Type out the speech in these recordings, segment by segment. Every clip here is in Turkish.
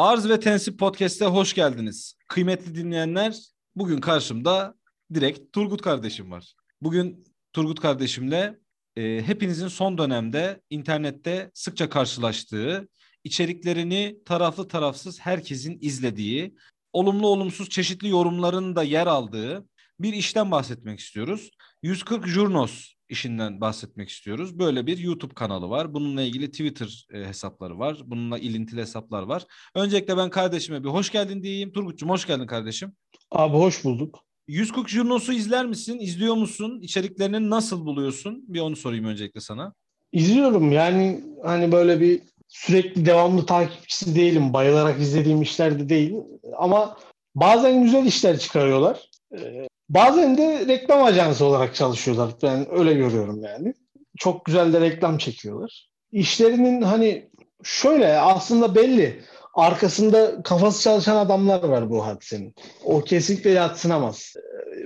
Arz ve Tensip Podcast'e hoş geldiniz. Kıymetli dinleyenler, bugün karşımda direkt Turgut kardeşim var. Bugün Turgut kardeşimle e, hepinizin son dönemde internette sıkça karşılaştığı, içeriklerini taraflı tarafsız herkesin izlediği, olumlu olumsuz çeşitli yorumların da yer aldığı bir işten bahsetmek istiyoruz. 140 Jurnos işinden bahsetmek istiyoruz. Böyle bir YouTube kanalı var. Bununla ilgili Twitter e, hesapları var. Bununla ilintili hesaplar var. Öncelikle ben kardeşime bir hoş geldin diyeyim. Turgut'cum hoş geldin kardeşim. Abi hoş bulduk. 140 Jurnos'u izler misin? İzliyor musun? İçeriklerini nasıl buluyorsun? Bir onu sorayım öncelikle sana. İzliyorum yani hani böyle bir sürekli devamlı takipçisi değilim. Bayılarak izlediğim işler de değil. Ama bazen güzel işler çıkarıyorlar. Ee, bazen de reklam ajansı olarak çalışıyorlar. Ben öyle görüyorum yani. Çok güzel de reklam çekiyorlar. İşlerinin hani şöyle aslında belli. Arkasında kafası çalışan adamlar var bu hadisenin. O kesinlikle yatsınamaz.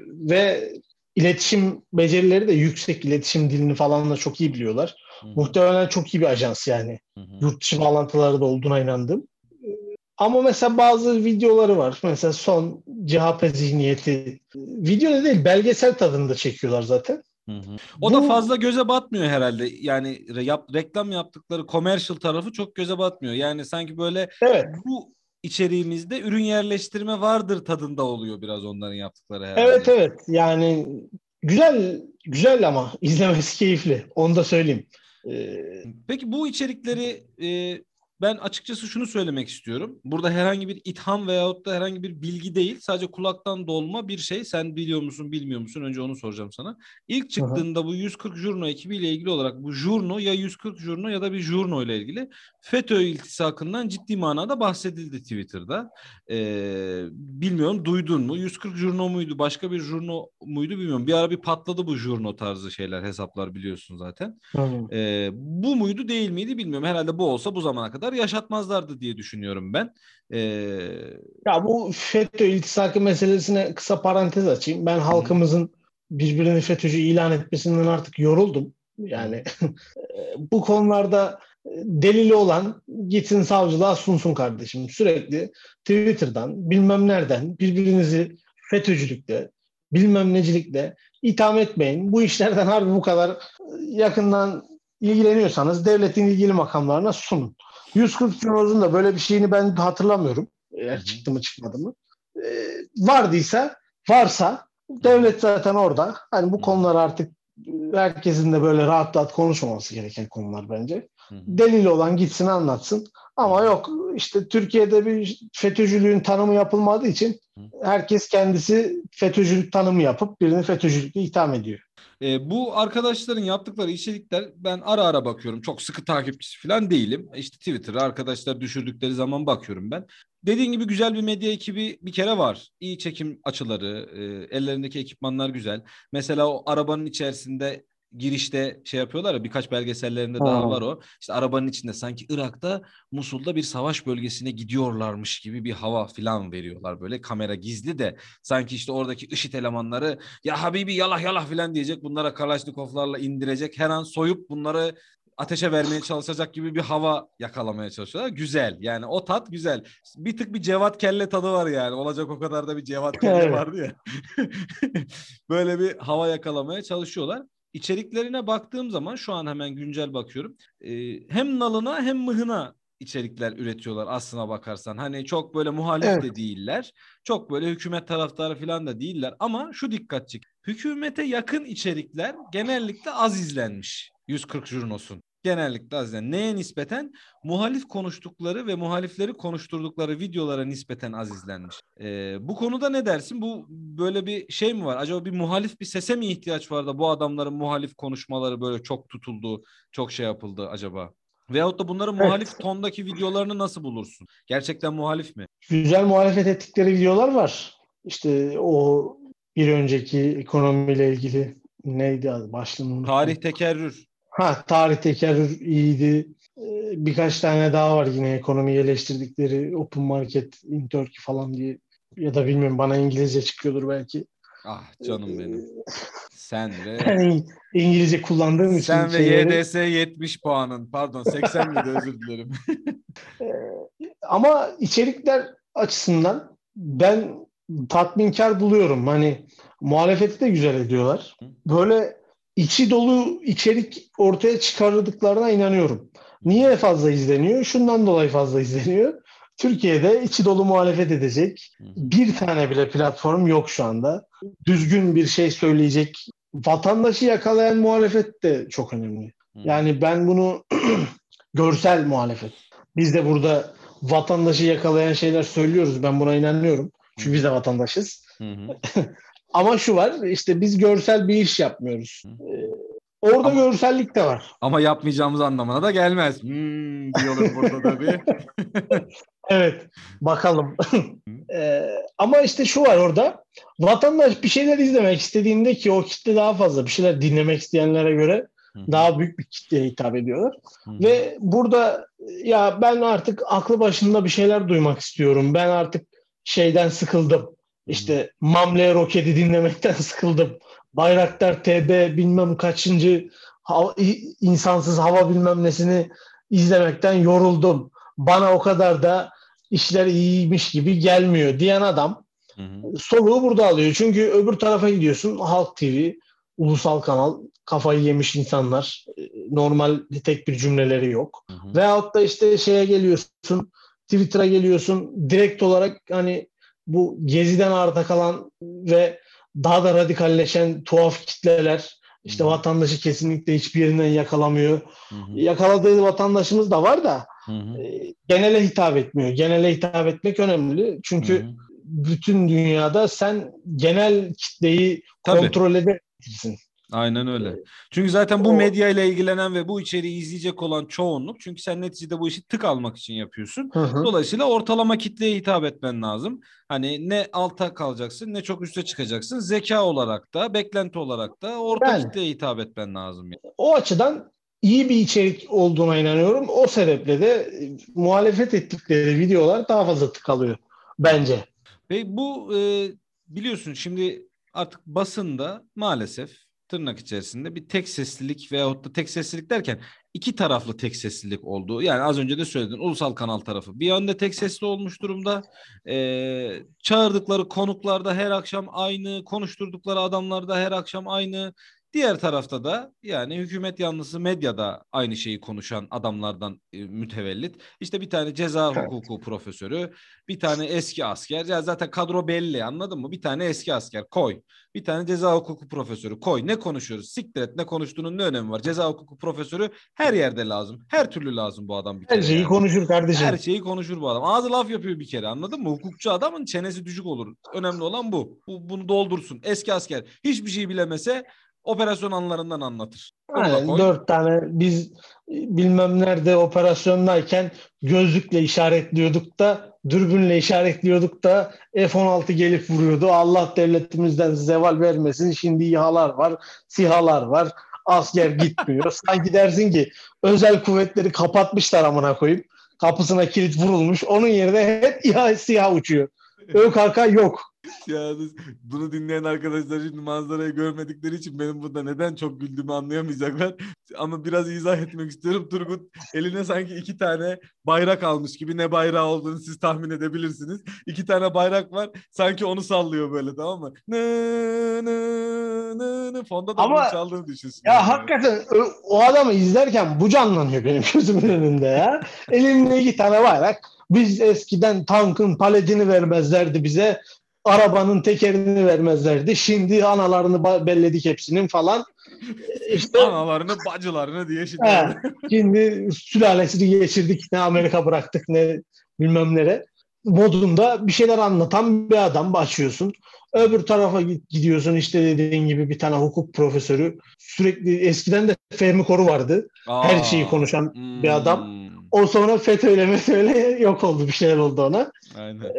Ve iletişim becerileri de yüksek. iletişim dilini falan da çok iyi biliyorlar. Hı-hı. Muhtemelen çok iyi bir ajans yani. Hı-hı. Yurt dışı bağlantıları da olduğuna inandım. Ama mesela bazı videoları var. Mesela son CHP zihniyeti. Video değil belgesel tadında çekiyorlar zaten. Hı hı. O Bu... da fazla göze batmıyor herhalde. Yani yap, reklam yaptıkları commercial tarafı çok göze batmıyor. Yani sanki böyle evet. bu içeriğimizde ürün yerleştirme vardır tadında oluyor biraz onların yaptıkları herhalde. Evet evet. Yani güzel güzel ama izlemesi keyifli. Onu da söyleyeyim. Ee... Peki bu içerikleri e, ben açıkçası şunu söylemek istiyorum. Burada herhangi bir itham veyahut da herhangi bir bilgi değil. Sadece kulaktan dolma bir şey. Sen biliyor musun bilmiyor musun? Önce onu soracağım sana. İlk çıktığında Aha. bu 140 Jurno ekibiyle ilgili olarak bu Jurno ya 140 Jurno ya da bir Jurno ile ilgili FETÖ iltisakından ciddi manada bahsedildi Twitter'da. Ee, bilmiyorum duydun mu? 140 Jurno muydu? Başka bir Jurno muydu bilmiyorum. Bir ara bir patladı bu Jurno tarzı şeyler hesaplar biliyorsun zaten. Ee, bu muydu değil miydi bilmiyorum. Herhalde bu olsa bu zamana kadar yaşatmazlardı diye düşünüyorum ben. Ee... Ya bu FETÖ iltisakı meselesine kısa parantez açayım. Ben halkımızın birbirini FETÖ'cü ilan etmesinden artık yoruldum. Yani bu konularda delili olan gitsin savcılığa sunsun kardeşim. Sürekli Twitter'dan bilmem nereden birbirinizi FETÖ'cülükle bilmem necilikle itham etmeyin. Bu işlerden harbi bu kadar yakından ilgileniyorsanız devletin ilgili makamlarına sunun. 140 Cumhur'un da böyle bir şeyini ben hatırlamıyorum. Eğer çıktı mı çıkmadı mı. Ee, vardıysa, varsa devlet zaten orada. Hani bu konular artık herkesin de böyle rahat rahat konuşmaması gereken konular bence. Delil olan gitsin anlatsın. Ama yok işte Türkiye'de bir FETÖ'cülüğün tanımı yapılmadığı için herkes kendisi FETÖ'cülük tanımı yapıp birini FETÖ'cülükle itham ediyor. E, bu arkadaşların yaptıkları içerikler ben ara ara bakıyorum. Çok sıkı takipçisi falan değilim. İşte Twitter'a arkadaşlar düşürdükleri zaman bakıyorum ben. Dediğin gibi güzel bir medya ekibi bir kere var. İyi çekim açıları, e, ellerindeki ekipmanlar güzel. Mesela o arabanın içerisinde girişte şey yapıyorlar ya birkaç belgesellerinde ha. daha var o. İşte arabanın içinde sanki Irak'ta Musul'da bir savaş bölgesine gidiyorlarmış gibi bir hava filan veriyorlar böyle. Kamera gizli de sanki işte oradaki IŞİD elemanları ya Habibi yalah yalah filan diyecek. Bunlara Kalaşnikovlarla indirecek. Her an soyup bunları ateşe vermeye çalışacak gibi bir hava yakalamaya çalışıyorlar. Güzel. Yani o tat güzel. Bir tık bir Cevat Kelle tadı var yani. Olacak o kadar da bir Cevat Kelle vardı ya. Böyle bir hava yakalamaya çalışıyorlar içeriklerine baktığım zaman şu an hemen güncel bakıyorum. E, hem nalına hem mıhına içerikler üretiyorlar aslına bakarsan. Hani çok böyle muhalif evet. de değiller. Çok böyle hükümet taraftarı falan da değiller. Ama şu dikkat çek. Hükümete yakın içerikler genellikle az izlenmiş. 140 jurnosun genellikle az izlenen. Neye nispeten? Muhalif konuştukları ve muhalifleri konuşturdukları videolara nispeten az izlenmiş. Ee, bu konuda ne dersin? Bu böyle bir şey mi var? Acaba bir muhalif bir sese mi ihtiyaç var da bu adamların muhalif konuşmaları böyle çok tutuldu, çok şey yapıldı acaba? Veyahut da bunların evet. muhalif tondaki videolarını nasıl bulursun? Gerçekten muhalif mi? Güzel muhalefet ettikleri videolar var. İşte o bir önceki ekonomiyle ilgili neydi adı başlığının? Tarih tekerrür. Ha tarih tekerrür iyiydi. Ee, birkaç tane daha var yine ekonomi eleştirdikleri Open Market in Turkey falan diye ya da bilmiyorum bana İngilizce çıkıyordur belki. Ah canım benim. Sen ve Yani İngilizce kullandığım için sen ve şeyleri- YDS 70 puanın. Pardon 87 özür dilerim. Ama içerikler açısından ben tatminkar buluyorum. Hani muhalefeti de güzel ediyorlar. Böyle içi dolu içerik ortaya çıkardıklarına inanıyorum. Niye fazla izleniyor? Şundan dolayı fazla izleniyor. Türkiye'de içi dolu muhalefet edecek bir tane bile platform yok şu anda. Düzgün bir şey söyleyecek. Vatandaşı yakalayan muhalefet de çok önemli. Yani ben bunu görsel muhalefet. Biz de burada vatandaşı yakalayan şeyler söylüyoruz. Ben buna inanıyorum. Çünkü biz de vatandaşız. Hı hı. Ama şu var işte biz görsel bir iş yapmıyoruz. Ee, orada Ama- görsellik de var. Ama yapmayacağımız anlamına da gelmez. Hmm, diyorlar burada tabii. Evet bakalım. Ee, ama işte şu var orada. Vatandaş bir şeyler izlemek istediğinde ki o kitle daha fazla bir şeyler dinlemek isteyenlere göre daha büyük bir kitleye hitap ediyorlar. Ve burada ya ben artık aklı başında bir şeyler duymak istiyorum. Ben artık şeyden sıkıldım. İşte Mamle Roket'i dinlemekten sıkıldım. Bayraktar TB bilmem kaçıncı hava- insansız hava bilmem nesini izlemekten yoruldum. Bana o kadar da işler iyiymiş gibi gelmiyor diyen adam Hı hı. soluğu burada alıyor. Çünkü öbür tarafa gidiyorsun Halk TV, ulusal kanal, kafayı yemiş insanlar. e, Normal tek bir cümleleri yok. Hı hı. Veyahut da işte şeye geliyorsun, Twitter'a geliyorsun. Direkt olarak hani bu geziden arta kalan ve daha da radikalleşen tuhaf kitleler işte Hı vatandaşı kesinlikle hiçbir yerinden yakalamıyor. Hı hı. Yakaladığı vatandaşımız da var da Hı hı. e, genele hitap etmiyor. Genele hitap etmek önemli. Çünkü Hı hı. bütün dünyada sen genel kitleyi Tabii. kontrol edebilirsin. Aynen öyle. Çünkü zaten bu medya ile ilgilenen ve bu içeriği izleyecek olan çoğunluk çünkü sen neticede bu işi tık almak için yapıyorsun. Hı hı. Dolayısıyla ortalama kitleye hitap etmen lazım. Hani ne alta kalacaksın ne çok üste çıkacaksın. Zeka olarak da beklenti olarak da orta Yani. kitleye hitap etmen lazım. O açıdan iyi bir içerik olduğuna inanıyorum. O sebeple de e, muhalefet ettikleri videolar daha fazla tıkalıyor bence. Ve bu e, biliyorsun şimdi artık basında maalesef tırnak içerisinde bir tek seslilik veyahut da tek seslilik derken iki taraflı tek seslilik oldu. Yani az önce de söyledin ulusal kanal tarafı bir yönde tek sesli olmuş durumda. E, çağırdıkları konuklarda her akşam aynı, konuşturdukları adamlarda her akşam aynı. Diğer tarafta da yani hükümet yanlısı medyada aynı şeyi konuşan adamlardan e, mütevellit. İşte bir tane ceza Evet. hukuku profesörü, bir tane eski asker. Ya zaten kadro belli anladın mı? Bir tane eski asker koy. Bir tane ceza hukuku profesörü koy. Ne konuşuyoruz? Siktir et ne konuştuğunun ne önemi var? Ceza hukuku profesörü her yerde lazım. Her türlü lazım bu adam bir kere. Her şeyi yani. konuşur kardeşim. Her şeyi konuşur bu adam. Ağzı laf yapıyor bir kere anladın mı? Hukukçu adamın çenesi düşük olur. Önemli olan bu. bu bunu doldursun. Eski asker hiçbir şey bilemese operasyon anlarından anlatır. Aynen, dört tane biz bilmem nerede operasyondayken gözlükle işaretliyorduk da dürbünle işaretliyorduk da F-16 gelip vuruyordu. Allah devletimizden zeval vermesin. Şimdi İHA'lar var, SİHA'lar var. Asker gitmiyor. Sanki dersin ki özel kuvvetleri kapatmışlar amına koyup kapısına kilit vurulmuş. Onun yerine hep İHA, SİHA uçuyor. ÖKK yok. Yalnız bunu dinleyen arkadaşlar şimdi manzarayı görmedikleri için benim burada neden çok güldüğümü anlayamayacaklar. Ama biraz izah etmek istiyorum. Turgut eline sanki iki tane bayrak almış gibi ne bayrağı olduğunu siz tahmin edebilirsiniz. İki tane bayrak var. Sanki onu sallıyor böyle tamam mı? Nı, nı, nı, nı. Fonda da Ama- bunu çaldığını düşünsün. Ya hakikaten o, o adamı izlerken bu canlanıyor benim gözümün önünde ya. Elinde iki tane bayrak. Biz eskiden tankın paletini vermezlerdi bize. Arabanın tekerini vermezlerdi. Şimdi analarını belledik hepsinin falan. İşte Analarını bacılarını diye şimdi. He. şimdi sülalesini geçirdik. Ne Amerika bıraktık ne bilmem nere. Modunda bir şeyler anlatan bir adam başlıyorsun. Öbür tarafa gidiyorsun işte dediğin gibi bir tane hukuk profesörü. Sürekli eskiden de Fehmi Koru vardı. Her Aa, şeyi konuşan hmm, bir adam. O sonra FETÖ'yle METÖ'yle yok oldu bir şeyler oldu ona. Aynen.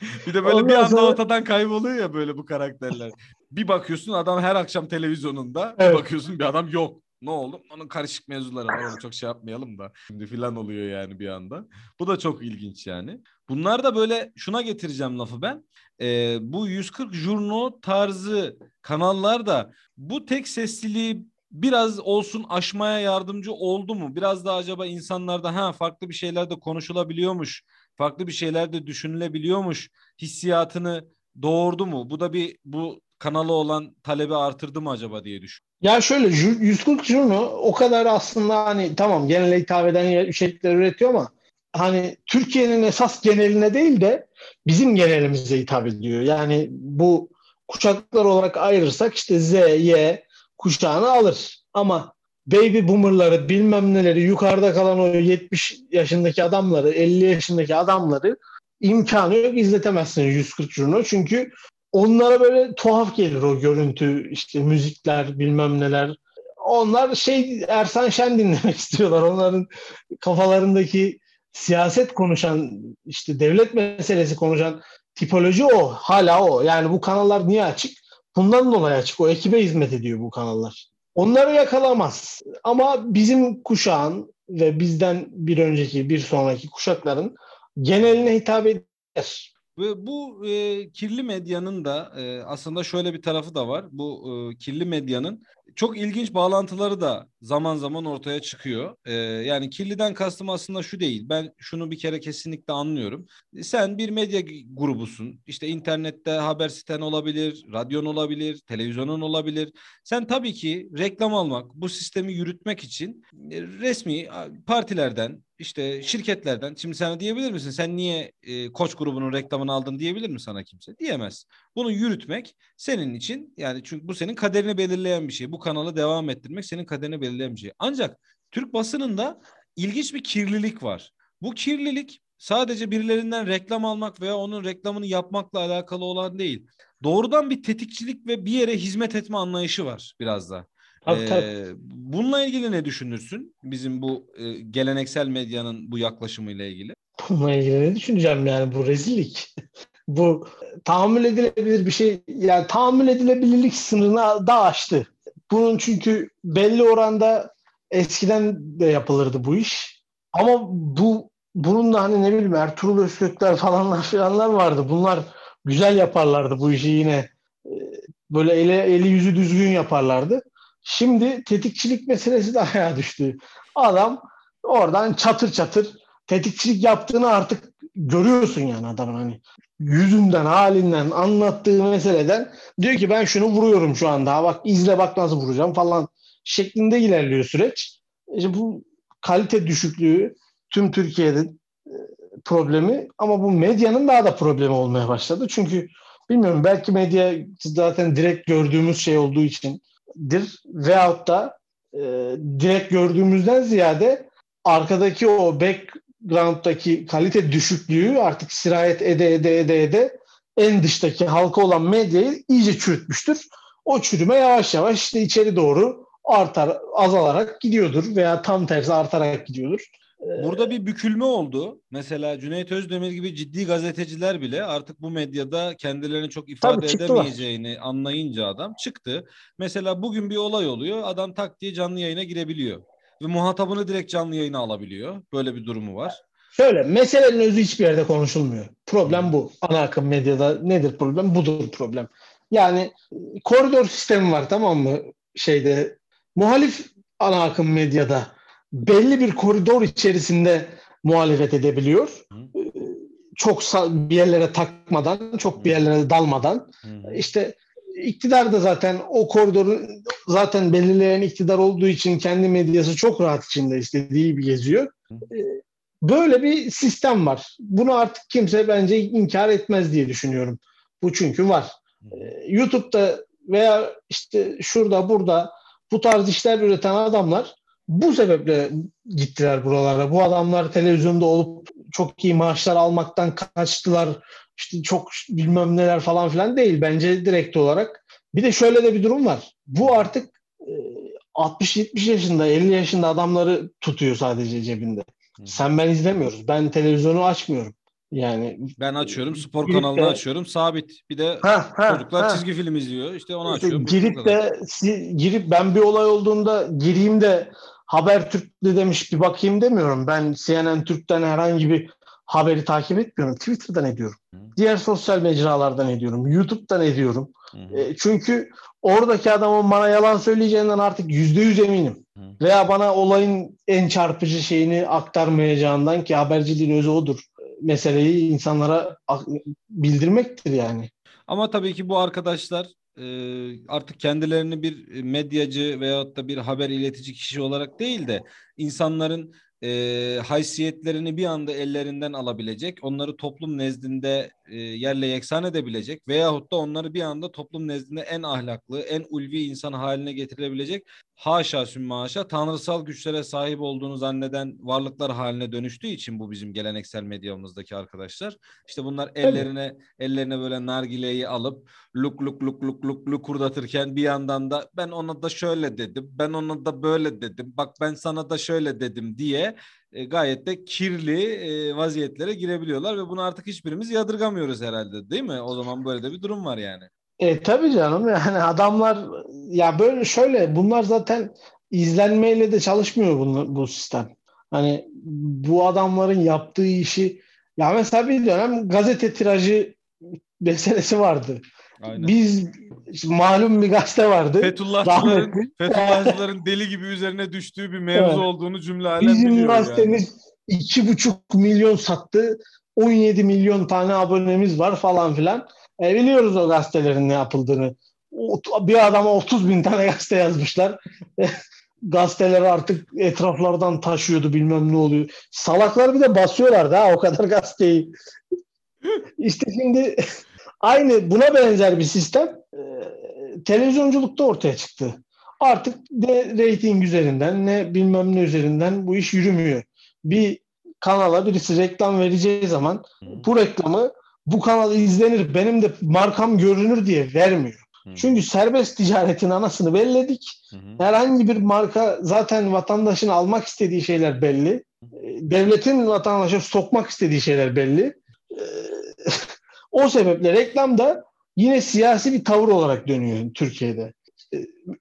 Bir de böyle bir Ondan anda sonra- ortadan kayboluyor ya böyle bu karakterler. Bir bakıyorsun adam her akşam televizyonunda, bir Evet. bakıyorsun bir adam yok. Ne oldu? Onun karışık mevzuları var. Onu çok şey yapmayalım da. Şimdi filan oluyor yani bir anda. Bu da çok ilginç yani. Bunlar da böyle şuna getireceğim lafı ben. Ee, bu 140 jurno tarzı kanallar da bu tek sesliliği biraz olsun aşmaya yardımcı oldu mu? Biraz da acaba insanlarda ha farklı bir şeyler de konuşulabiliyormuş, farklı bir şeyler de düşünülebiliyormuş hissiyatını doğurdu mu? Bu da bir bu kanalı olan talebi artırdı mı acaba diye düşün. Ya şöyle 140 Juno o kadar aslında hani tamam genele hitap eden içerikler üretiyor ama hani Türkiye'nin esas geneline değil de bizim genelimize hitap ediyor. Yani bu kuşaklar olarak ayırırsak işte Z, Y kuşağını alır. Ama baby boomerları bilmem neleri yukarıda kalan o 70 yaşındaki adamları 50 yaşındaki adamları imkanı yok izletemezsin 140 Juno. Çünkü onlara böyle tuhaf gelir o görüntü işte müzikler bilmem neler. Onlar şey Ersan Şen dinlemek istiyorlar. Onların kafalarındaki siyaset konuşan işte devlet meselesi konuşan tipoloji o. Hala o. Yani bu kanallar niye açık? Bundan dolayı açık. O ekibe hizmet ediyor bu kanallar. Onları yakalamaz. Ama bizim kuşağın ve bizden bir önceki, bir sonraki kuşakların geneline hitap eder. Ve bu e, kirli medyanın da e, aslında şöyle bir tarafı da var. Bu e, kirli medyanın çok ilginç bağlantıları da zaman zaman ortaya çıkıyor. E, yani kirliden kastım aslında şu değil. Ben şunu bir kere kesinlikle anlıyorum. Sen bir medya grubusun. İşte internette haber siten olabilir, radyon olabilir, televizyonun olabilir. Sen tabii ki reklam almak, bu sistemi yürütmek için e, resmi partilerden, işte şirketlerden şimdi sana diyebilir misin sen niye e, koç grubunun reklamını aldın diyebilir mi sana kimse? Diyemez. Bunu yürütmek senin için yani çünkü bu senin kaderini belirleyen bir şey. Bu kanalı devam ettirmek senin kaderini belirleyen bir şey. Ancak Türk basınında ilginç bir kirlilik var. Bu kirlilik sadece birilerinden reklam almak veya onun reklamını yapmakla alakalı olan değil. Doğrudan bir tetikçilik ve bir yere hizmet etme anlayışı var biraz da. Tabii, tabii. Ee, bununla ilgili ne düşünürsün? Bizim bu e, geleneksel medyanın bu yaklaşımıyla ilgili. Bununla ilgili ne düşüneceğim yani bu rezillik. bu tahammül edilebilir bir şey yani tahammül edilebilirlik sınırını da aştı. Bunun çünkü belli oranda eskiden de yapılırdı bu iş. Ama bu bunun da hani ne bileyim Ertuğrul Özkökler falanlar falanlar vardı. Bunlar güzel yaparlardı bu işi yine. Ee, böyle eli, eli yüzü düzgün yaparlardı. Şimdi tetikçilik meselesi de ayağa düştü. Adam oradan çatır çatır tetikçilik yaptığını artık görüyorsun yani adamın hani yüzünden, halinden, anlattığı meseleden diyor ki ben şunu vuruyorum şu anda. Bak izle bak nasıl vuracağım falan şeklinde ilerliyor süreç. İşte bu kalite düşüklüğü tüm Türkiye'de e, problemi ama bu medyanın daha da problemi olmaya başladı. Çünkü bilmiyorum belki medya zaten direkt gördüğümüz şey olduğu için dir veyahut da e, direkt gördüğümüzden ziyade arkadaki o background'daki kalite düşüklüğü artık sirayet ede ede ede ede en dıştaki halka olan medyayı iyice çürütmüştür. O çürüme yavaş yavaş işte içeri doğru artar, azalarak gidiyordur veya tam tersi artarak gidiyordur. Burada bir bükülme oldu. Mesela Cüneyt Özdemir gibi ciddi gazeteciler bile artık bu medyada kendilerini çok ifade Tabii, edemeyeceğini anlayınca adam çıktı. Mesela bugün bir olay oluyor. Adam tak diye canlı yayına girebiliyor. Ve muhatabını direkt canlı yayına alabiliyor. Böyle bir durumu var. Şöyle meselenin özü hiçbir yerde konuşulmuyor. Problem bu. Ana akım medyada nedir problem? Budur problem. Yani koridor sistemi var tamam mı? Şeyde muhalif ana akım medyada belli bir koridor içerisinde muhalefet edebiliyor. Hı. Çok bir yerlere takmadan, çok bir yerlere dalmadan. Hı. İşte iktidar da zaten o koridoru zaten belirleyen iktidar olduğu için kendi medyası çok rahat içinde istediği gibi geziyor. Hı. Böyle bir sistem var. Bunu artık kimse bence inkar etmez diye düşünüyorum. Bu çünkü var. YouTube'da veya işte şurada burada bu tarz işler üreten adamlar bu sebeple gittiler buralara. Bu adamlar televizyonda olup çok iyi maaşlar almaktan kaçtılar. İşte çok bilmem neler falan filan değil. Bence direkt olarak. Bir de şöyle de bir durum var. Bu artık 60-70 e, yaşında, 50 yaşında adamları tutuyor sadece cebinde. Sen ben izlemiyoruz. Ben televizyonu açmıyorum. Yani ben açıyorum spor girip kanalını de- açıyorum sabit. Bir de ha, ha, çocuklar ha. çizgi film izliyor. İşte onu açıyorum. girip de si- girip ben bir olay olduğunda gireyim de Habertürk'te demiş bir bakayım demiyorum. Ben CNN Türk'ten herhangi bir haberi takip etmiyorum. Twitter'dan ediyorum. Hı. Diğer sosyal mecralardan ediyorum. YouTube'dan ediyorum. E, çünkü oradaki adamın bana yalan söyleyeceğinden artık yüzde yüz eminim. Hı. Veya bana olayın en çarpıcı şeyini aktarmayacağından ki haberciliğin özü odur. Meseleyi insanlara bildirmektir yani. Ama tabii ki bu arkadaşlar e, artık kendilerini bir medyacı veyahut da bir haber iletici kişi olarak değil de insanların e, haysiyetlerini bir anda ellerinden alabilecek, onları toplum nezdinde e, yerle yeksan edebilecek veyahut da onları bir anda toplum nezdinde en ahlaklı, en ulvi insan haline getirebilecek haşa sümme haşa tanrısal güçlere sahip olduğunu zanneden varlıklar haline dönüştüğü için bu bizim geleneksel medyamızdaki arkadaşlar. İşte bunlar ellerine ellerine böyle nargileyi alıp luk luk luk luk luk luk kurdatırken bir yandan da ben ona da şöyle dedim, ben ona da böyle dedim, bak ben sana da şöyle dedim diye e, gayet de kirli e, vaziyetlere girebiliyorlar ve bunu artık hiçbirimiz yadırgamıyoruz herhalde değil mi? O zaman böyle de bir durum var yani. E tabii canım yani adamlar ya böyle şöyle bunlar zaten izlenmeyle de çalışmıyor bu, bu sistem. Hani bu adamların yaptığı işi ya mesela bir dönem gazete tirajı meselesi vardı. Aynen. Biz malum bir gazete vardı. Fethullahçıların. Fethullahçıların deli gibi üzerine düştüğü bir mevzu Evet. olduğunu cümle alem Bizim yani. gazetemiz iki buçuk milyon sattı. 17 milyon tane abonemiz var falan filan. E, biliyoruz o gazetelerin ne yapıldığını. O- Bir adama 30 bin tane gazete yazmışlar. Gazeteler artık etraflardan taşıyordu bilmem ne oluyor. Salaklar bir de basıyorlar da o kadar gazeteyi. İşte şimdi aynı buna benzer bir sistem e, televizyonculukta ortaya çıktı. Artık ne reyting üzerinden ne bilmem ne üzerinden bu iş yürümüyor. Bir kanala birisi reklam vereceği zaman bu reklamı bu kanal izlenir benim de markam görünür diye vermiyor. Hı. Çünkü serbest ticaretin anasını belledik. Hı hı. Herhangi bir marka zaten vatandaşın almak istediği şeyler belli. Devletin vatandaşa sokmak istediği şeyler belli. O sebeple reklam da yine siyasi bir tavır olarak dönüyor Türkiye'de.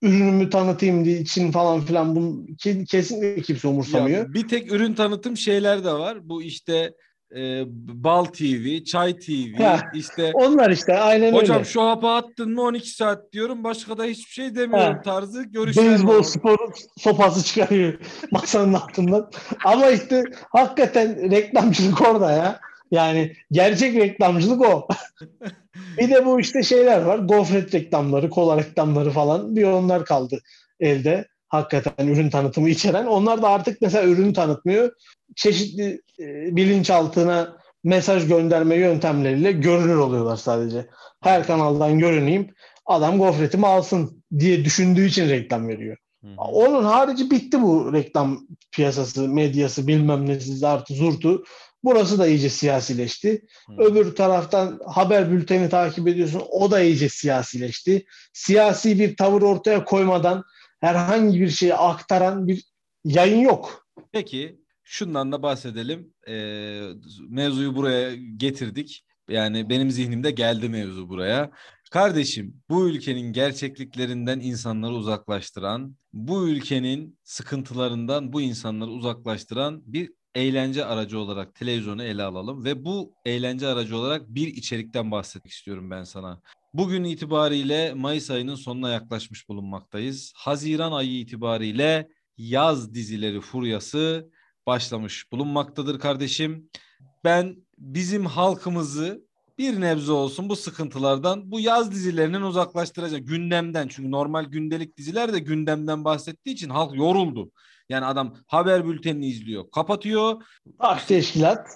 Ürünümü tanıtayım diye için falan filan bunu ke- kesinlikle kimse umursamıyor. Ya bir tek ürün tanıtım şeyler de var. Bu işte e, Bal TV, Çay TV, Ha, işte Onlar işte aynen hocam öyle. şu hapı attın mı 12 saat diyorum başka da hiçbir şey demiyorum Ha. tarzı görüşler. Beyzbol sporu sopası çıkarıyor masanın altından. Ama işte hakikaten reklamcılık orada ya. Yani gerçek reklamcılık o. bir de bu işte şeyler var. Gofret reklamları, kola reklamları falan. Bir onlar kaldı elde. Hakikaten ürün tanıtımı içeren. Onlar da artık mesela ürün tanıtmıyor. Çeşitli e, bilinçaltına mesaj gönderme yöntemleriyle görünür oluyorlar sadece. Her kanaldan görüneyim. Adam gofretimi alsın diye düşündüğü için reklam veriyor. Hı. Onun harici bitti bu reklam piyasası, medyası bilmem nesi artı zurtu. Burası da iyice siyasileşti. Hı. Öbür taraftan haber bülteni takip ediyorsun. O da iyice siyasileşti. Siyasi bir tavır ortaya koymadan herhangi bir şeyi aktaran bir yayın yok. Peki şundan da bahsedelim. Ee, mevzuyu buraya getirdik. Yani benim zihnimde geldi mevzu buraya. Kardeşim bu ülkenin gerçekliklerinden insanları uzaklaştıran, bu ülkenin sıkıntılarından bu insanları uzaklaştıran bir eğlence aracı olarak televizyonu ele alalım ve bu eğlence aracı olarak bir içerikten bahsetmek istiyorum ben sana. Bugün itibariyle Mayıs ayının sonuna yaklaşmış bulunmaktayız. Haziran ayı itibariyle yaz dizileri furyası başlamış bulunmaktadır kardeşim. Ben bizim halkımızı bir nebze olsun bu sıkıntılardan, bu yaz dizilerinin uzaklaştıracak gündemden. Çünkü normal gündelik diziler de gündemden bahsettiği için halk yoruldu. Yani adam haber bültenini izliyor, kapatıyor, Tak teşkilat.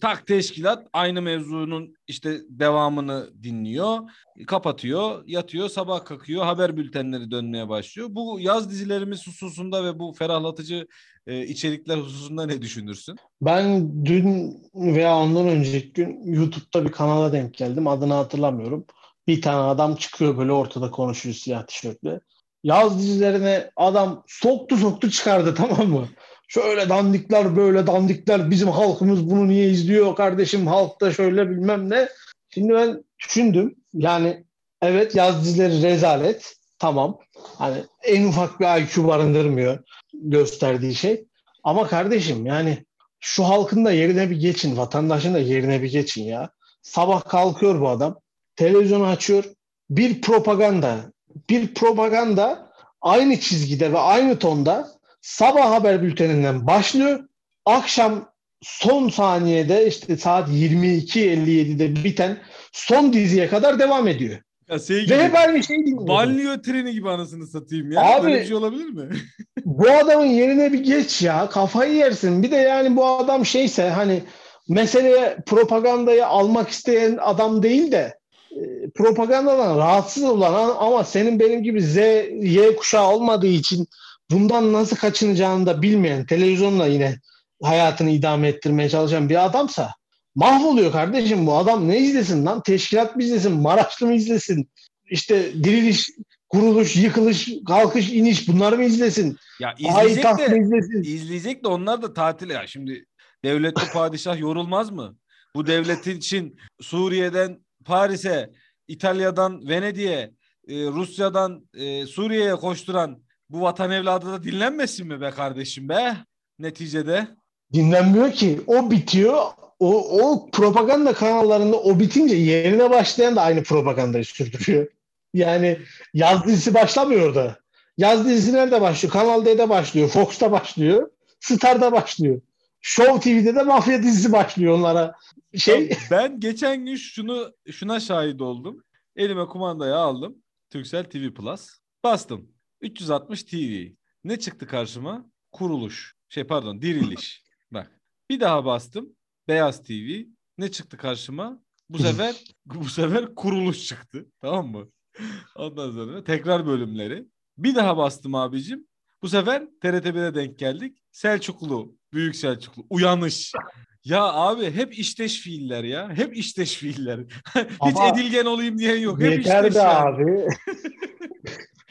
tak teşkilat aynı mevzunun işte devamını dinliyor, kapatıyor, yatıyor, sabah kalkıyor, haber bültenleri dönmeye başlıyor. Bu yaz dizilerimiz hususunda ve bu ferahlatıcı e, içerikler hususunda ne düşünürsün? Ben dün veya ondan önceki gün YouTube'da bir kanala denk geldim. Adını hatırlamıyorum. Bir tane adam çıkıyor böyle ortada konuşuyor siyah tişörtle. Yaz dizilerine adam soktu soktu çıkardı tamam mı? Şöyle dandikler böyle dandikler bizim halkımız bunu niye izliyor kardeşim halk da şöyle bilmem ne. Şimdi ben düşündüm yani evet yaz dizileri rezalet tamam. Hani en ufak bir IQ barındırmıyor gösterdiği şey. Ama kardeşim yani şu halkın da yerine bir geçin, vatandaşın da yerine bir geçin ya. Sabah kalkıyor bu adam, televizyonu açıyor, bir propaganda, bir propaganda aynı çizgide ve aynı tonda sabah haber bülteninden başlıyor. Akşam son saniyede işte saat 22.57'de biten son diziye kadar devam ediyor. Ya şey Ve hep aynı şeyi dinliyorum. Banliyö treni gibi anasını satayım ya. Abi- Böyle bir şey olabilir mi? bu adamın yerine bir geç ya. Kafayı yersin. Bir de yani bu adam şeyse hani meseleye propagandayı almak isteyen adam değil de propagandadan rahatsız olan ama senin benim gibi Z, Y kuşağı olmadığı için bundan nasıl kaçınacağını da bilmeyen, televizyonla yine hayatını idame ettirmeye çalışan bir adamsa mahvoluyor kardeşim bu adam ne izlesin lan? Teşkilat mı izlesin? Maraşlı mı izlesin? İşte diriliş, kuruluş, yıkılış, kalkış, iniş bunları mı izlesin? Ya izleyecek mı de izlesin? izleyecek de onlar da tatil ya. Şimdi devletli padişah yorulmaz mı? Bu devletin için Suriye'den Paris'e, İtalya'dan Venedik'e, e, Rusya'dan e, Suriye'ye koşturan bu vatan evladı da dinlenmesin mi be kardeşim be? Neticede. dinlenmiyor ki. O bitiyor. O, o propaganda kanallarında o bitince yerine başlayan da aynı propagandayı sürdürüyor. Yani yaz dizisi başlamıyor orada. Yaz dizisi nerede başlıyor? Kanal D'de başlıyor. Fox'ta başlıyor. Star'da başlıyor. Show TV'de de mafya dizisi başlıyor onlara. Şey Ben geçen gün şunu şuna şahit oldum. Elime kumandayı aldım. Turkcell TV Plus. Bastım. 360 TV. Ne çıktı karşıma? Kuruluş. Şey pardon, diriliş. Bak. Bir daha bastım. Beyaz TV. Ne çıktı karşıma? Bu sefer bu sefer kuruluş çıktı. Tamam mı? Ondan sonra tekrar bölümleri. Bir daha bastım abicim. Bu sefer TRT1'e denk geldik. Selçuklu, Büyük Selçuklu, Uyanış. Ya abi hep işteş fiiller ya. Hep işteş fiiller. Hiç Ama edilgen olayım diyen yok. Hep yeter işteş be yani. abi.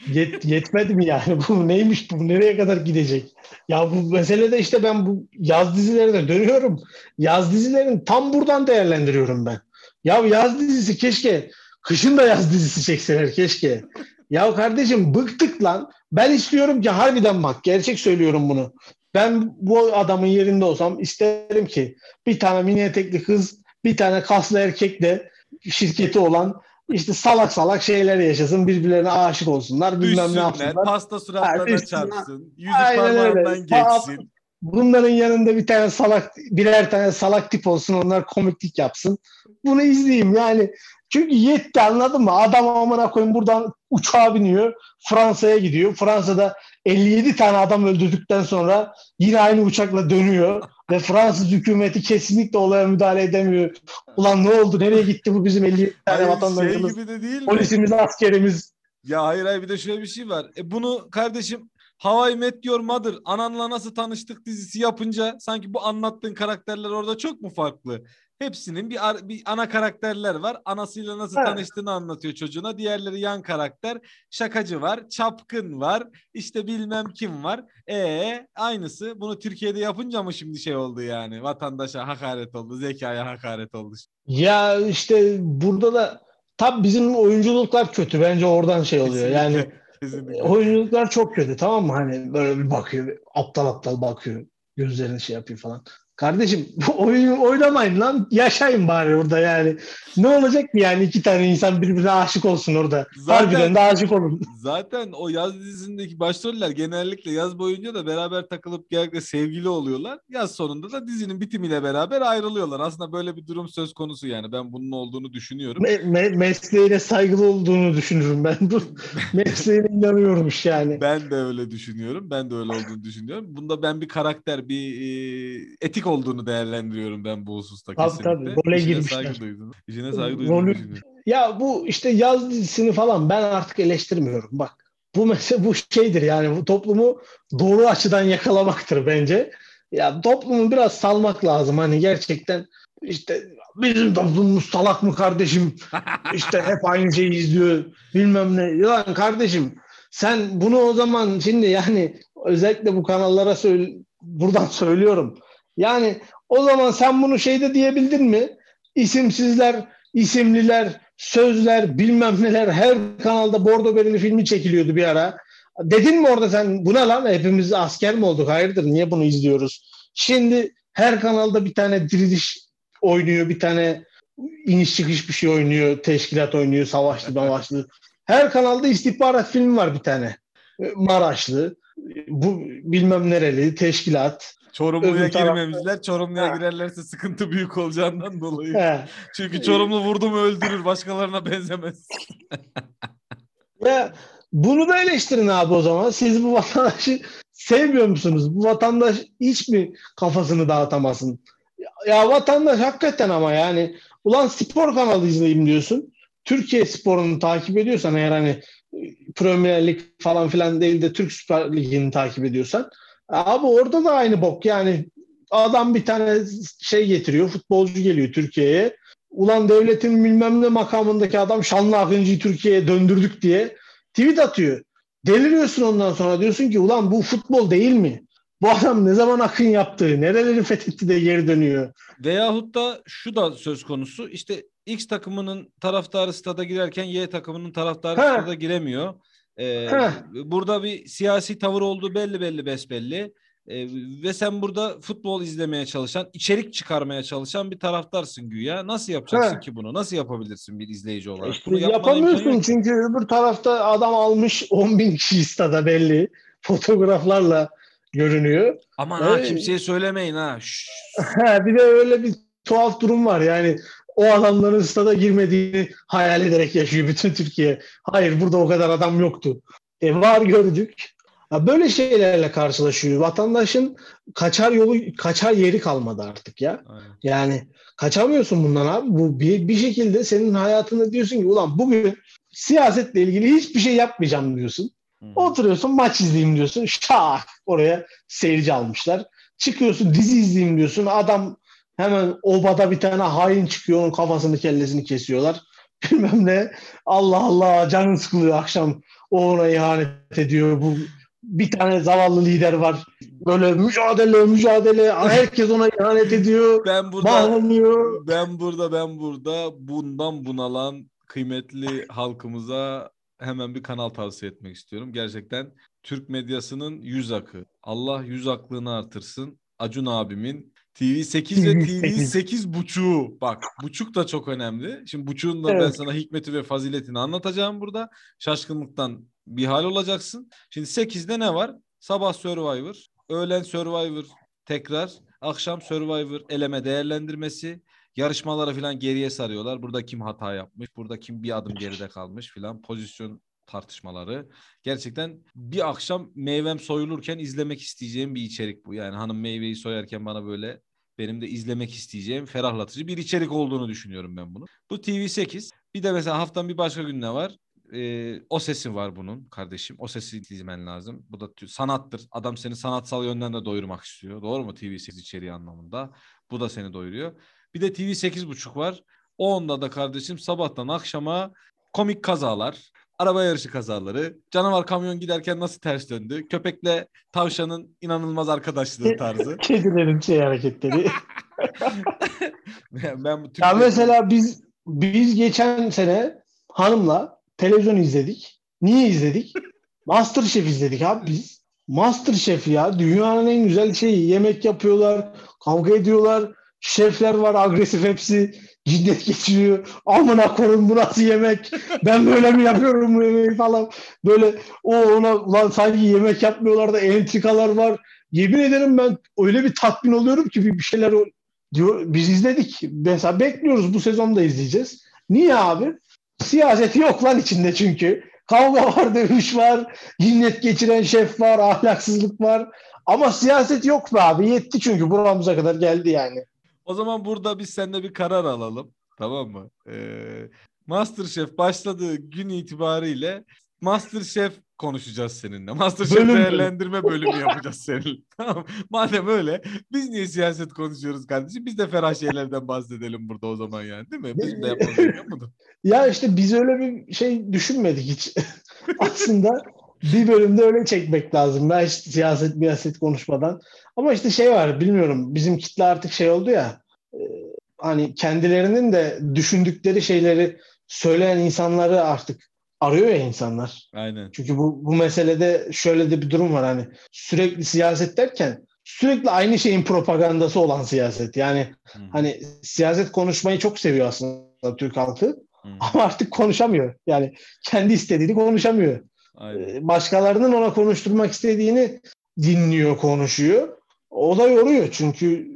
Yet, yetmedi mi yani? Bu neymiş bu? Nereye kadar gidecek? Ya bu meselede işte ben bu yaz dizilerine dönüyorum. Yaz dizilerini tam buradan değerlendiriyorum ben. Ya yaz dizisi keşke kışın da yaz dizisi çekseler keşke. Ya kardeşim bıktık lan. Ben istiyorum ki harbiden bak gerçek söylüyorum bunu. Ben bu adamın yerinde olsam isterim ki bir tane mini etekli kız, bir tane kaslı erkekle şirketi olan işte salak salak şeyler yaşasın, birbirlerine aşık olsunlar, bilmem ne Düşsünler, yapsınlar. pasta suratlarına düşsünler. çarpsın. Yüzük parmağından geçsin. Bunların yanında bir tane salak, birer tane salak tip olsun, onlar komiklik yapsın. Bunu izleyeyim yani. Çünkü yetti anladın mı? Adam amına koyayım buradan uçağa biniyor, Fransa'ya gidiyor. Fransa'da 57 tane adam öldürdükten sonra yine aynı uçakla dönüyor ve Fransız hükümeti kesinlikle olaya müdahale edemiyor. Ulan ne oldu? Nereye gitti bu bizim 57 tane şey vatandaşımız? gibi de değil mi? Polisimiz, askerimiz. Ya hayır hayır bir de şöyle bir şey var. E bunu kardeşim How I Met Your Mother Ananla Nasıl Tanıştık dizisi yapınca sanki bu anlattığın karakterler orada çok mu farklı? Hepsinin bir, ar- bir ana karakterler var. Anasıyla nasıl Evet. tanıştığını anlatıyor çocuğuna. Diğerleri yan karakter. Şakacı var, çapkın var, işte bilmem kim var. E aynısı. Bunu Türkiye'de yapınca mı şimdi şey oldu yani? Vatandaşa hakaret oldu, zekaya hakaret oldu. Ya işte burada da tam bizim oyunculuklar kötü. Bence oradan şey oluyor. Yani Kesinlikle, kesinlikle. oyunculuklar çok kötü tamam mı? Hani böyle bir bakıyor, aptal aptal bakıyor. Gözlerini şey yapıyor falan. Kardeşim bu oyunu oynamayın lan. Yaşayın bari orada yani. Ne olacak ki yani iki tane insan birbirine aşık olsun orada. Zaten- Harbiden de aşık olun. Zaten o yaz dizisindeki başroller genellikle yaz boyunca da beraber takılıp genellikle sevgili oluyorlar. Yaz sonunda da dizinin bitimiyle beraber ayrılıyorlar. Aslında böyle bir durum söz konusu yani. Ben bunun olduğunu düşünüyorum. Me- me- mesleğine saygılı olduğunu düşünürüm ben. Bu mesleğine inanıyormuş yani. Ben de öyle düşünüyorum. Ben de öyle olduğunu düşünüyorum. Bunda ben bir karakter, bir e, etik olduğunu değerlendiriyorum ben bu hususta Tabii, kesinlikle. tabii. Role İşine girmişler. saygı duydum. İşine saygı duyduğunu Rolü-. Ya bu işte yaz dizisini falan ben artık eleştirmiyorum. Bak bu mesela bu şeydir yani bu toplumu doğru açıdan yakalamaktır bence. Ya toplumu biraz salmak lazım hani gerçekten işte bizim toplumumuz salak mı kardeşim? İşte hep aynı şeyi izliyor bilmem ne. Lan kardeşim sen bunu o zaman şimdi yani özellikle bu kanallara söyle, buradan söylüyorum. Yani o zaman sen bunu şeyde diyebildin mi? İsimsizler, isimliler, sözler, bilmem neler her kanalda Bordo Berili filmi çekiliyordu bir ara. Dedin mi orada sen buna lan hepimiz asker mi olduk? Hayırdır niye bunu izliyoruz? Şimdi her kanalda bir tane diriliş oynuyor, bir tane iniş çıkış bir şey oynuyor, teşkilat oynuyor, savaşlı mavaşlı. Her kanalda istihbarat filmi var bir tane. Maraşlı, bu bilmem nereli, teşkilat. Çorumlu'ya girmemişler. Çorumlu'ya girerlerse sıkıntı büyük olacağından dolayı. He. Çünkü Çorumlu vurdu mu öldürür. Başkalarına benzemez. ya bunu da eleştirin abi o zaman. Siz bu vatandaşı sevmiyor musunuz? Bu vatandaş hiç mi kafasını dağıtamasın? Ya vatandaş hakikaten ama yani ulan spor kanalı izleyeyim diyorsun. Türkiye sporunu takip ediyorsan eğer hani Premier Lig falan filan değil de Türk Süper Ligi'ni takip ediyorsan abi orada da aynı bok yani adam bir tane şey getiriyor futbolcu geliyor Türkiye'ye ulan devletin bilmem ne makamındaki adam Şanlı Akıncı'yı Türkiye'ye döndürdük diye tweet atıyor. Deliriyorsun ondan sonra diyorsun ki ulan bu futbol değil mi? Bu adam ne zaman akın yaptı? Nereleri fethetti de geri dönüyor? Veyahut da şu da söz konusu. İşte X takımının taraftarı stada girerken Y takımının taraftarı ha. stada giremiyor. Ee, burada bir siyasi tavır olduğu belli belli besbelli. Ee, ve sen burada futbol izlemeye çalışan, içerik çıkarmaya çalışan bir taraftarsın güya. Nasıl yapacaksın He. ki bunu? Nasıl yapabilirsin bir izleyici olarak? İşte bunu yapamıyorsun çünkü öbür tarafta adam almış 10 bin kişi stada belli. Fotoğraflarla görünüyor. Aman ee, ha kimseye söylemeyin ha. bir de öyle bir tuhaf durum var yani o adamların stada girmediğini hayal ederek yaşıyor bütün Türkiye. Hayır burada o kadar adam yoktu. E var gördük. Böyle şeylerle karşılaşıyor. Vatandaşın kaçar yolu, kaçar yeri kalmadı artık ya. Aynen. Yani kaçamıyorsun bundan abi. Bu bir, bir şekilde senin hayatında diyorsun ki ulan bugün siyasetle ilgili hiçbir şey yapmayacağım diyorsun. Hmm. Oturuyorsun maç izleyeyim diyorsun. Şak oraya seyirci almışlar. Çıkıyorsun dizi izleyeyim diyorsun. Adam hemen obada bir tane hain çıkıyor. Onun kafasını kellesini kesiyorlar. Bilmem ne. Allah Allah canın sıkılıyor akşam. O ona ihanet ediyor. Bu bir tane zavallı lider var. Böyle mücadele mücadele herkes ona ihanet ediyor. Ben burada bağlanıyor. ben burada ben burada bundan bunalan kıymetli halkımıza hemen bir kanal tavsiye etmek istiyorum. Gerçekten Türk medyasının yüz akı. Allah yüz aklını artırsın. Acun abimin TV8 ve TV8 buçuğu. Bak buçuk da çok önemli. Şimdi buçuğun da evet. ben sana hikmeti ve faziletini anlatacağım burada. Şaşkınlıktan bir hal olacaksın. Şimdi 8'de ne var? Sabah Survivor, öğlen Survivor tekrar, akşam Survivor eleme değerlendirmesi, yarışmaları falan geriye sarıyorlar. Burada kim hata yapmış, burada kim bir adım geride kalmış filan pozisyon tartışmaları. Gerçekten bir akşam meyvem soyulurken izlemek isteyeceğim bir içerik bu. Yani hanım meyveyi soyarken bana böyle benim de izlemek isteyeceğim ferahlatıcı bir içerik olduğunu düşünüyorum ben bunu. Bu TV8. Bir de mesela haftanın bir başka gün ne var? Ee, o sesi var bunun kardeşim. O sesi izlemen lazım. Bu da sanattır. Adam seni sanatsal yönden de doyurmak istiyor. Doğru mu? TV8 içeriği anlamında. Bu da seni doyuruyor. Bir de TV 8.5 var. O onda da kardeşim sabahtan akşama komik kazalar, araba yarışı kazaları, canavar kamyon giderken nasıl ters döndü, köpekle tavşanın inanılmaz arkadaşlığı tarzı. Kedilerin şey hareketleri. ben bu ya mesela biz biz geçen sene hanımla televizyon izledik. Niye izledik? Masterchef izledik abi biz. Masterchef ya dünyanın en güzel şeyi. Yemek yapıyorlar, kavga ediyorlar. Şefler var agresif hepsi cinnet geçiriyor. Amına koyun bu nasıl yemek? Ben böyle mi yapıyorum bu yemeği falan. Böyle o ona ulan sanki yemek yapmıyorlar da entrikalar var. Yemin ederim ben öyle bir tatmin oluyorum ki bir şeyler diyor. Biz izledik. Mesela bekliyoruz bu sezonda izleyeceğiz. Niye abi? Siyaseti yok lan içinde çünkü. Kavga var, dövüş var, cinnet geçiren şef var, ahlaksızlık var. Ama siyaset yok be abi. Yetti çünkü buramıza kadar geldi yani. O zaman burada biz seninle bir karar alalım. Tamam mı? Ee, Masterchef başladığı gün itibariyle Masterchef konuşacağız seninle. Masterchef Bölüm değerlendirme bölümü yapacağız seninle. Tamam. Madem öyle biz niye siyaset konuşuyoruz kardeşim? Biz de ferah şeylerden bahsedelim burada o zaman yani değil mi? Biz de yapalım Ya işte biz öyle bir şey düşünmedik hiç. Aslında bir bölümde öyle çekmek lazım. Ben hiç siyaset siyaset konuşmadan. Ama işte şey var bilmiyorum bizim kitle artık şey oldu ya e, hani kendilerinin de düşündükleri şeyleri söyleyen insanları artık arıyor ya insanlar. Aynen. Çünkü bu, bu meselede şöyle de bir durum var hani sürekli siyaset derken sürekli aynı şeyin propagandası olan siyaset. Yani Hı. hani siyaset konuşmayı çok seviyor aslında Türk halkı. Hı. Ama artık konuşamıyor. Yani kendi istediğini konuşamıyor. Aynen. Ee, başkalarının ona konuşturmak istediğini dinliyor, konuşuyor. O da yoruyor çünkü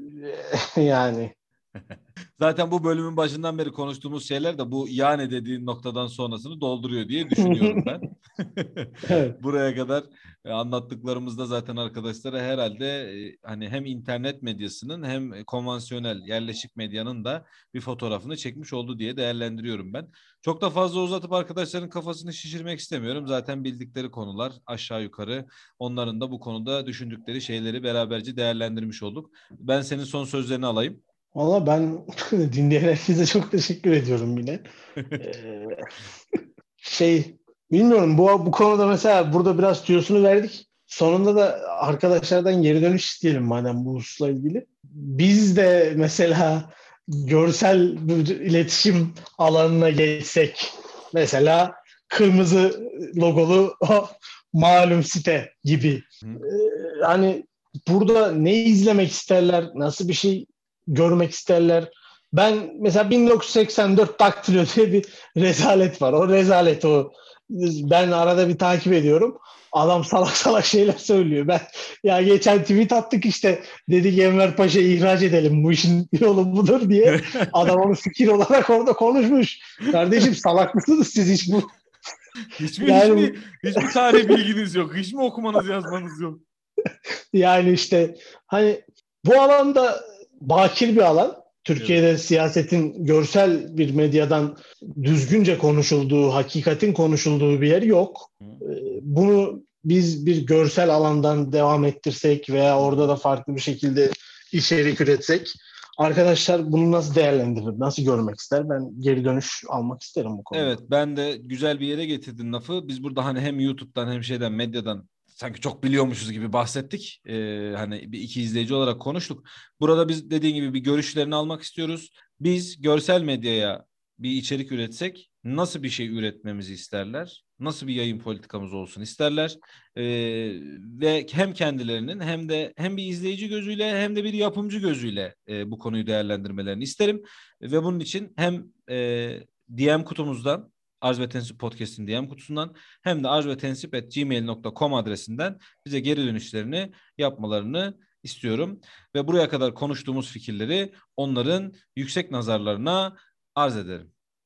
yani Zaten bu bölümün başından beri konuştuğumuz şeyler de bu yani dediğin noktadan sonrasını dolduruyor diye düşünüyorum ben. evet. Buraya kadar e, anlattıklarımızda zaten arkadaşlara herhalde e, hani hem internet medyasının hem konvansiyonel yerleşik medyanın da bir fotoğrafını çekmiş oldu diye değerlendiriyorum ben. Çok da fazla uzatıp arkadaşların kafasını şişirmek istemiyorum. Zaten bildikleri konular aşağı yukarı onların da bu konuda düşündükleri şeyleri beraberce değerlendirmiş olduk. Ben senin son sözlerini alayım. Valla ben dinleyen herkese çok teşekkür ediyorum yine. ee, şey bilmiyorum bu bu konuda mesela burada biraz tüyosunu verdik. Sonunda da arkadaşlardan geri dönüş isteyelim madem bu hususla ilgili. Biz de mesela görsel iletişim alanına geçsek mesela kırmızı logolu malum site gibi. Ee, hani burada ne izlemek isterler, nasıl bir şey görmek isterler. Ben mesela 1984 Daktilo diye bir rezalet var. O rezalet o. Ben arada bir takip ediyorum. Adam salak salak şeyler söylüyor. Ben ya geçen tweet attık işte dedik Enver Paşa'yı ihraç edelim bu işin yolu budur diye. Adam onu fikir olarak orada konuşmuş. Kardeşim salak mısınız siz hiç bu? Hiçbir, yani, hiçbir, hiçbir tarih bilginiz yok. Hiç mi okumanız yazmanız yok? yani işte hani bu alanda bakir bir alan. Türkiye'de evet. siyasetin görsel bir medyadan düzgünce konuşulduğu, hakikatin konuşulduğu bir yer yok. Ee, bunu biz bir görsel alandan devam ettirsek veya orada da farklı bir şekilde içerik üretsek arkadaşlar bunu nasıl değerlendirir, nasıl görmek ister? Ben geri dönüş almak isterim bu konuda. Evet ben de güzel bir yere getirdin lafı. Biz burada hani hem YouTube'dan hem şeyden medyadan sanki çok biliyormuşuz gibi bahsettik. Ee, hani bir iki izleyici olarak konuştuk. Burada biz dediğin gibi bir görüşlerini almak istiyoruz. Biz görsel medyaya bir içerik üretsek nasıl bir şey üretmemizi isterler? Nasıl bir yayın politikamız olsun isterler? Ee, ve hem kendilerinin hem de hem bir izleyici gözüyle hem de bir yapımcı gözüyle e, bu konuyu değerlendirmelerini isterim. Ve bunun için hem e, DM kutumuzdan Arz ve Tensip Podcast'in DM kutusundan hem de arzvetensip.gmail.com adresinden bize geri dönüşlerini yapmalarını istiyorum. Ve buraya kadar konuştuğumuz fikirleri onların yüksek nazarlarına arz ederim.